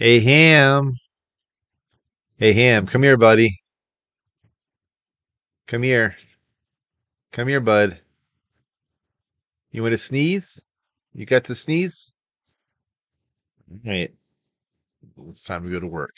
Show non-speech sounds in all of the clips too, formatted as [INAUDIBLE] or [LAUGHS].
Hey, Ham. Hey, Ham. Come here, buddy. Come here. Come here, bud. You want to sneeze? You got to sneeze? All right. It's time to go to work.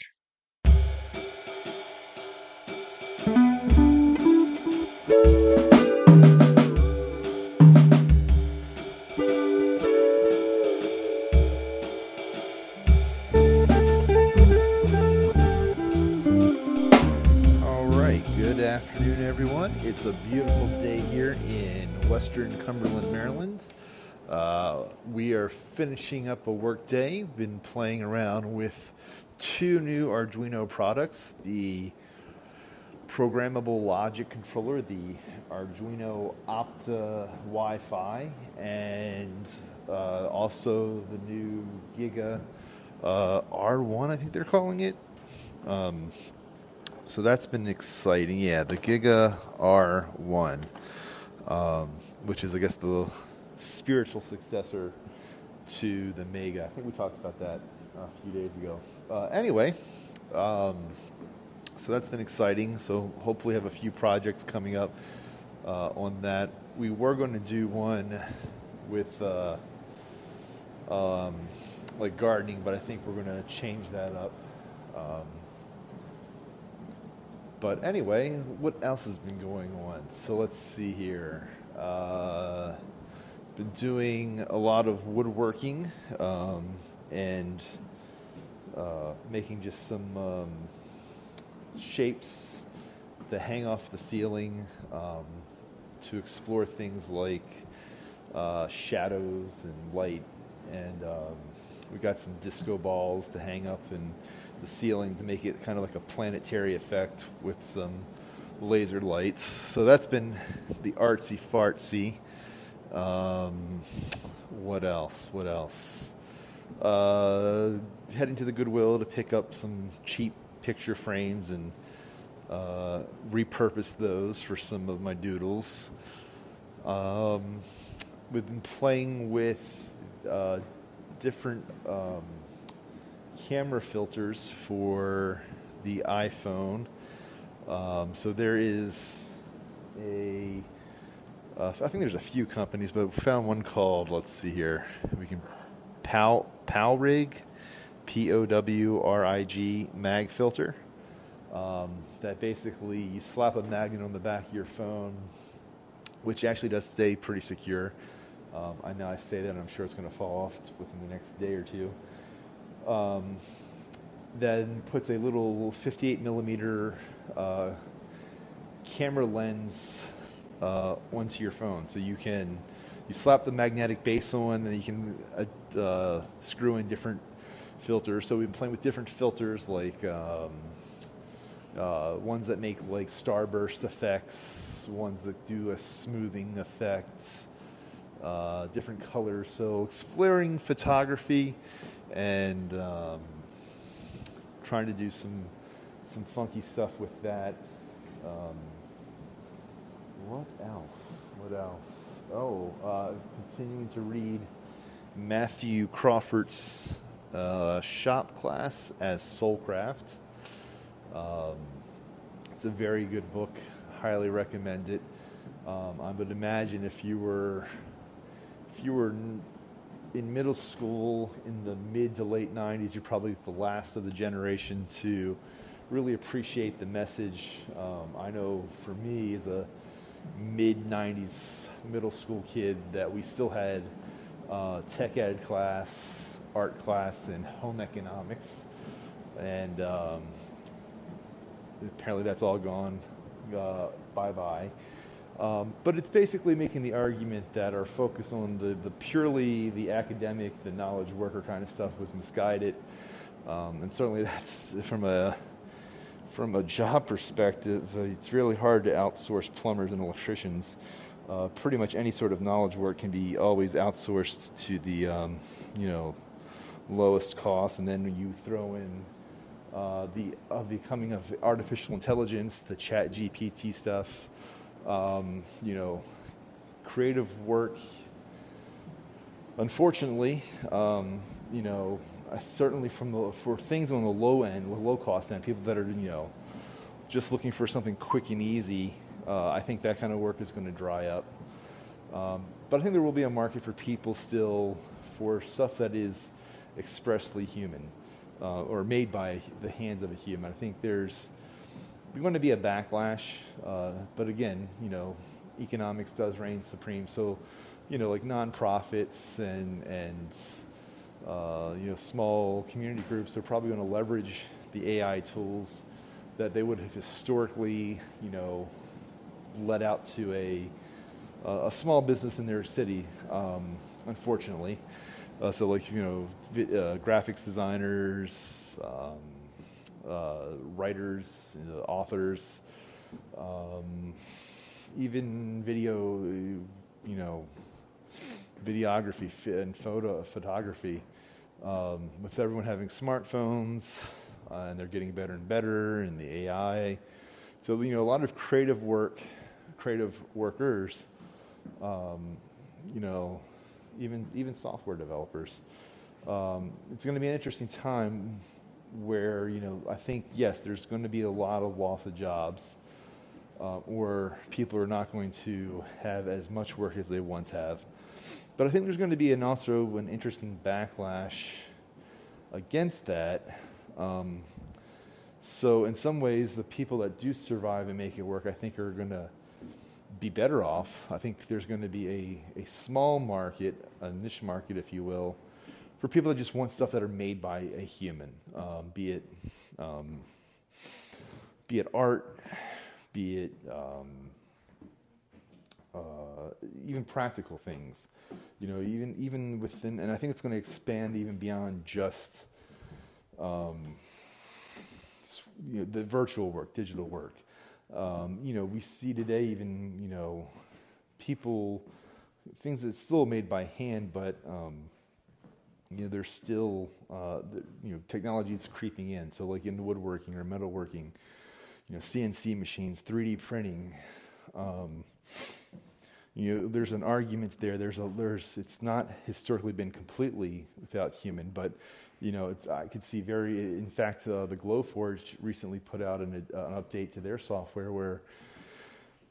It's a beautiful day here in Western Cumberland, Maryland. Uh, we are finishing up a work day. Been playing around with two new Arduino products the programmable logic controller, the Arduino Opta Wi Fi, and uh, also the new Giga uh, R1, I think they're calling it. Um, so that's been exciting. Yeah, the Giga R1, um, which is, I guess, the spiritual successor to the Mega. I think we talked about that a few days ago. Uh, anyway, um, so that's been exciting. So hopefully, have a few projects coming up uh, on that. We were going to do one with uh, um, like gardening, but I think we're going to change that up. Um, but anyway, what else has been going on? So let's see here. Uh, been doing a lot of woodworking um, and uh, making just some um, shapes that hang off the ceiling um, to explore things like uh, shadows and light. And um, we got some disco balls to hang up in the ceiling to make it kind of like a planetary effect with some laser lights. So that's been the artsy fartsy. Um, what else? What else? Uh, heading to the Goodwill to pick up some cheap picture frames and uh, repurpose those for some of my doodles. Um, we've been playing with uh, different um, camera filters for the iPhone. Um, so there is a, uh, I think there's a few companies, but we found one called, let's see here, we can, Pow, Powrig, P O W R I G mag filter. Um, that basically you slap a magnet on the back of your phone, which actually does stay pretty secure. Um, I know I say that, and I'm sure it's going to fall off within the next day or two. Um, then puts a little 58 millimeter uh, camera lens uh, onto your phone, so you can you slap the magnetic base on, and you can uh, uh, screw in different filters. So we've been playing with different filters, like um, uh, ones that make like starburst effects, ones that do a smoothing effect, uh, different colors. So exploring photography and um, trying to do some some funky stuff with that. Um, what else? What else? Oh, uh, continuing to read Matthew Crawford's uh, shop class as Soulcraft. Um, it's a very good book. Highly recommend it. Um, I would imagine if you were if you were in middle school in the mid to late 90s, you're probably the last of the generation to really appreciate the message. Um, I know for me, as a mid 90s middle school kid, that we still had uh, tech ed class, art class, and home economics. And um, apparently that's all gone uh, bye bye. Um, but it's basically making the argument that our focus on the, the purely the academic, the knowledge worker kind of stuff was misguided. Um, and certainly [LAUGHS] that's from a from a job perspective, uh, it's really hard to outsource plumbers and electricians. Uh, pretty much any sort of knowledge work can be always outsourced to the um, you know lowest cost, and then you throw in uh, the uh, the coming of artificial intelligence, the Chat GPT stuff, um, you know, creative work. Unfortunately, um, you know, certainly from the for things on the low end, low cost end, people that are you know just looking for something quick and easy, uh, I think that kind of work is going to dry up. Um, but I think there will be a market for people still for stuff that is expressly human uh, or made by the hands of a human. I think there's going to be a backlash, uh, but again, you know, economics does reign supreme. So, you know, like nonprofits and and uh, you know small community groups are probably going to leverage the AI tools that they would have historically, you know, let out to a a small business in their city. Um, unfortunately, uh, so like you know, vi- uh, graphics designers. Uh, writers, authors, um, even video, you know, videography and photo photography. Um, with everyone having smartphones uh, and they're getting better and better, and the AI, so you know a lot of creative work, creative workers, um, you know, even even software developers. Um, it's going to be an interesting time where you know I think yes, there's going to be a lot of loss of jobs, uh, or people are not going to have as much work as they once have. But I think there's going to be an also an interesting backlash against that. Um, so in some ways, the people that do survive and make it work, I think, are going to be better off. I think there's going to be a, a small market, a niche market, if you will, for people that just want stuff that are made by a human, um, be it um, be it art, be it um, uh, even practical things. You know, even even within, and I think it's going to expand even beyond just um, you know, the virtual work, digital work. Um, you know, we see today even you know people things that's still made by hand, but um, you know, there's still, uh, you know, technology is creeping in. So like in the woodworking or metalworking, you know, CNC machines, 3D printing, um, you know, there's an argument there. There's a, there's, it's not historically been completely without human, but, you know, I could see very, in fact, uh, the Glowforge recently put out an, uh, an update to their software where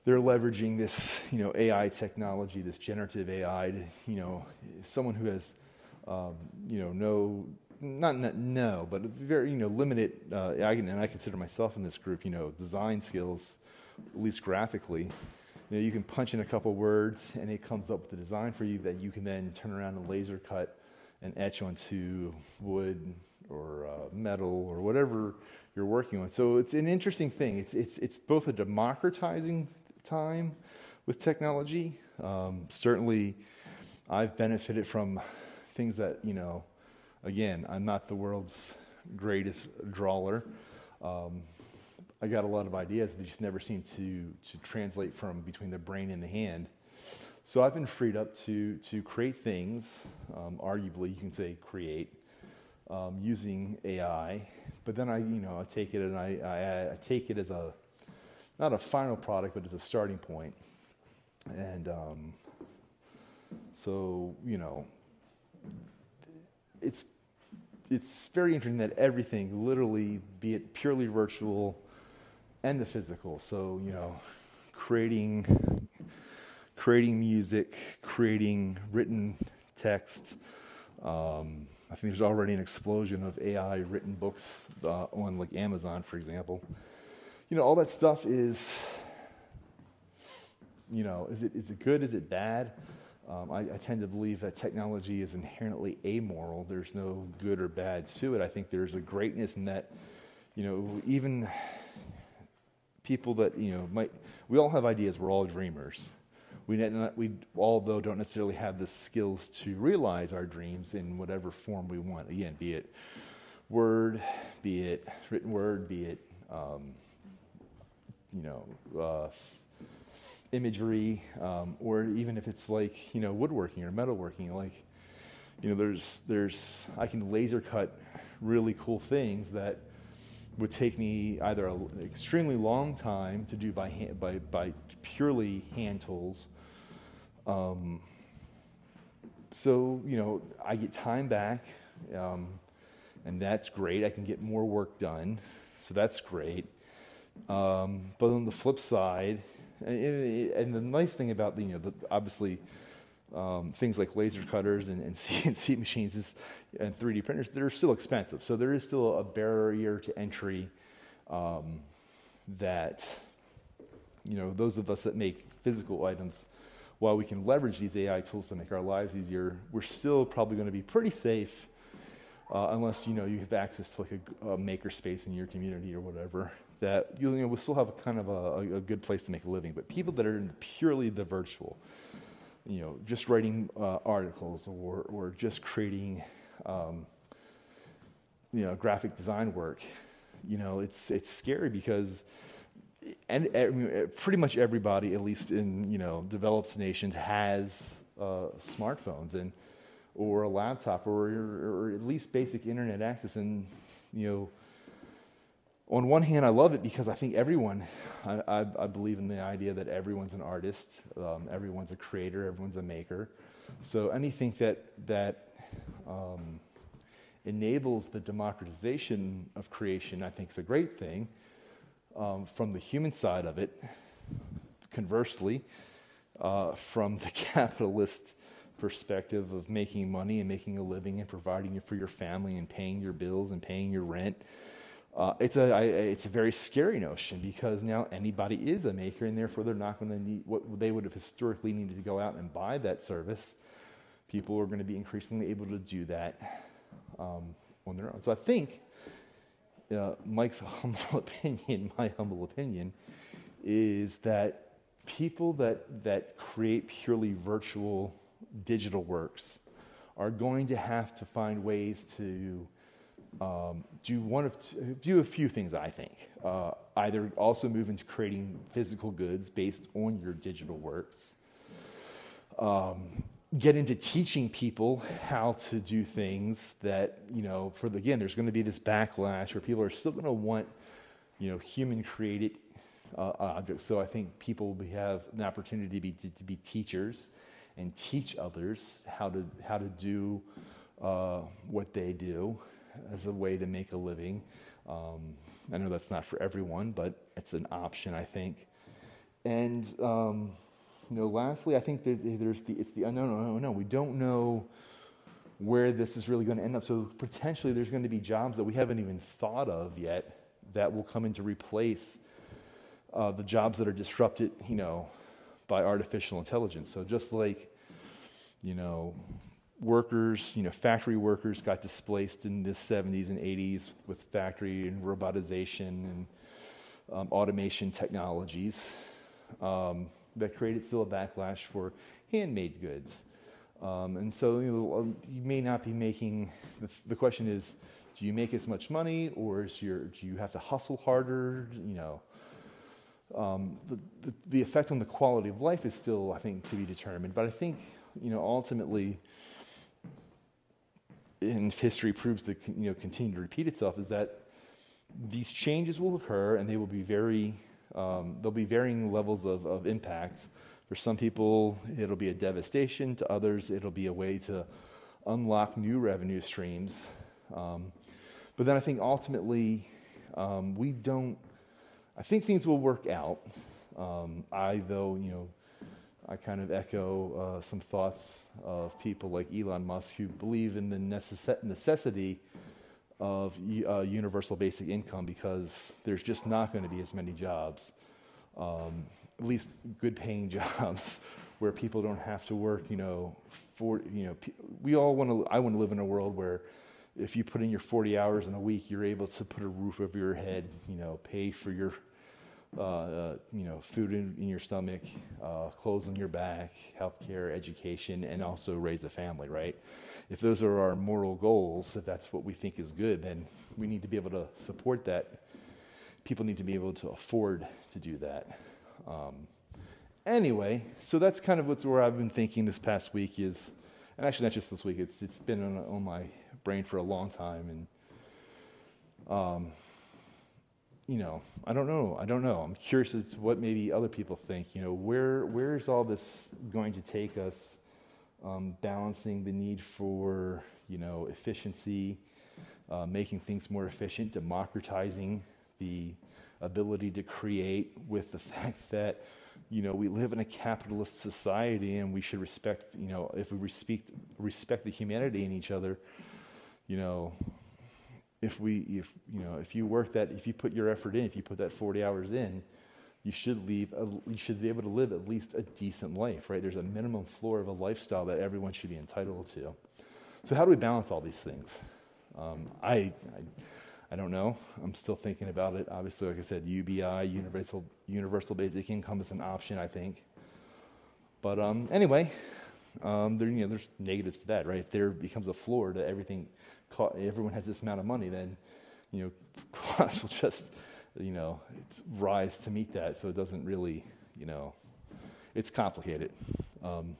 they're leveraging this, you know, AI technology, this generative AI, to, you know, someone who has um, you know, no, not, not no, but very, you know, limited. Uh, I can, and I consider myself in this group, you know, design skills, at least graphically. You know, you can punch in a couple words, and it comes up with a design for you that you can then turn around and laser cut and etch onto wood or uh, metal or whatever you're working on. So it's an interesting thing. It's it's it's both a democratizing time with technology. Um, certainly, I've benefited from things that, you know, again, I'm not the world's greatest drawer. Um, I got a lot of ideas that just never seem to, to translate from between the brain and the hand. So I've been freed up to, to create things, um, arguably, you can say create, um, using AI. But then I, you know, I take it and I, I, I, take it as a, not a final product, but as a starting point. And um, so, you know, it's it's very interesting that everything, literally, be it purely virtual and the physical. So you know, creating creating music, creating written text. Um, I think there's already an explosion of AI written books uh, on like Amazon, for example. You know, all that stuff is, you know, is it is it good? Is it bad? Um, I, I, tend to believe that technology is inherently amoral. There's no good or bad to it. I think there's a greatness in that, you know, even people that, you know, might, we all have ideas. We're all dreamers. We, not, we although don't necessarily have the skills to realize our dreams in whatever form we want. Again, be it word, be it written word, be it, um, you know, uh, imagery, um, or even if it's like you know woodworking or metalworking, like you know there's there's I can laser cut really cool things that would take me either an extremely long time to do by hand, by by purely hand tools. Um, so you know I get time back. Um, and that's great. I can get more work done, so that's great. Um, but on the flip side, and, the nice thing about the, you know, the, obviously um, things like laser cutters and, and [LAUGHS] CNC machines is, and 3D printers, they're still expensive. So there is still a barrier to entry um, that, you know, those of us that make physical items, while we can leverage these AI tools to make our lives easier, we're still probably going to be pretty safe uh, unless, you know, you have access to like a, a maker space in your community or whatever that you know, we'll still have a kind of a, a, good place to make a living. But people that are in purely the virtual, you know, just writing uh, articles or, or just creating, um, you know, graphic design work, you know, it's, it's scary because and pretty much everybody, at least in, you know, developed nations, has uh, smartphones and, or a laptop or, or at least basic internet access. And, you know, on one hand, I love it because I think everyone, I, I, I believe in the idea that everyone's an artist, um, everyone's a creator, everyone's a maker. So anything that, that um, enables the democratization of creation, I think is a great thing. Um, from the human side of it, conversely, uh, from the [LAUGHS] capitalist perspective of making money and making a living and providing for your family and paying your bills and paying your rent uh, it's, a, I, it's a very scary notion because now anybody is a maker and therefore they're not going to need what they would have historically needed to go out and buy that service. People are going to be increasingly able to do that um, on their own. So I think uh, Mike's [LAUGHS] humble opinion, my humble opinion, is that people that, that create purely virtual digital works are going to have to find ways to um, do one of do a few things. I think uh, either also move into creating physical goods based on your digital works. Um, get into teaching people how to do things that you know. For the, again, there's going to be this backlash where people are still going to want you know human created uh, objects. So I think people will have an opportunity to be to, to be teachers and teach others how to how to do uh, what they do as a way to make a living. Um, I know that's not for everyone, but it's an option, I think. And um, you know, lastly, I think there's the it's the unknown. No, no, no, we don't know where this is really going to end up. So potentially, there's going to be jobs that we haven't even thought of yet that will come in to replace uh, the jobs that are disrupted, you know, by artificial intelligence. So just like, you know, workers, you know, factory workers got displaced in the 70s and 80s with factory and robotization and um, automation technologies um, that created still a backlash for handmade goods. Um, and so you, know, um, you, may not be making, the, the, question is, do you make as much money or is your, do you have to hustle harder? You know, um, the, the, the effect on the quality of life is still, I think, to be determined. But I think, you know, ultimately, and history proves to you know continue to repeat itself is that these changes will occur and they will be very um, there'll be varying levels of, of impact. For some people it'll be a devastation. To others it'll be a way to unlock new revenue streams. Um, but then i think ultimately um, we don't i think things will work out. Um, i though you know I kind of echo uh, some thoughts of people like Elon Musk who believe in the necess- necessity of uh, universal basic income because there's just not going to be as many jobs, um, at least good paying [LAUGHS] jobs, where people don't have to work, you know, for, you know, we all want to, I want to live in a world where if you put in your 40 hours in a week, you're able to put a roof over your head, you know, pay for your uh, uh, you know, food in, in your stomach, uh, clothes on your back, healthcare, education, and also raise a family, right? If those are our moral goals, if that's what we think is good, then we need to be able to support that. People need to be able to afford to do that. Um, anyway, so that's kind of what's where I've been thinking this past week is, and actually not just this week. It's it's been on, on my brain for a long time, and um, you know, I don't know. I don't know. I'm curious as to what maybe other people think. You know, where where is all this going to take us? Um, balancing the need for you know efficiency, uh, making things more efficient, democratizing the ability to create with the [LAUGHS] fact that you know we live in a capitalist society and we should respect you know if we respect respect the humanity in each other you know if we if you know if you work that if you put your effort in if you put that 40 hours in you should leave a, you should be able to live at least a decent life right there's a minimum floor of a lifestyle that everyone should be entitled to so how do we balance all these things um, I, I I don't know. I'm still thinking about it. Obviously, like I said, UBI, universal universal basic income is an option. I think. But um, anyway, um, there, you know, there's negatives to that, right? If there becomes a floor to everything, everyone has this amount of money, then you know, [LAUGHS] costs will just you know rise to meet that. So it doesn't really, you know, it's complicated. Um,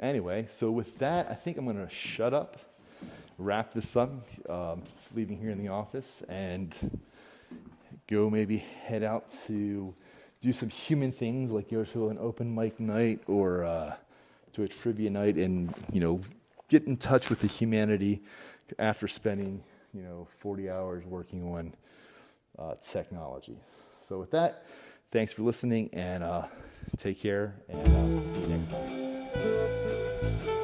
anyway, so with that, I think I'm going to shut up wrap this up, um, leaving here in the office, and go maybe head out to do some human things like go to an open mic night or uh, to a trivia night and, you know, get in touch with the humanity after spending, you know, 40 hours working on uh, technology. So with that, thanks for listening and uh, take care and uh, see you next time.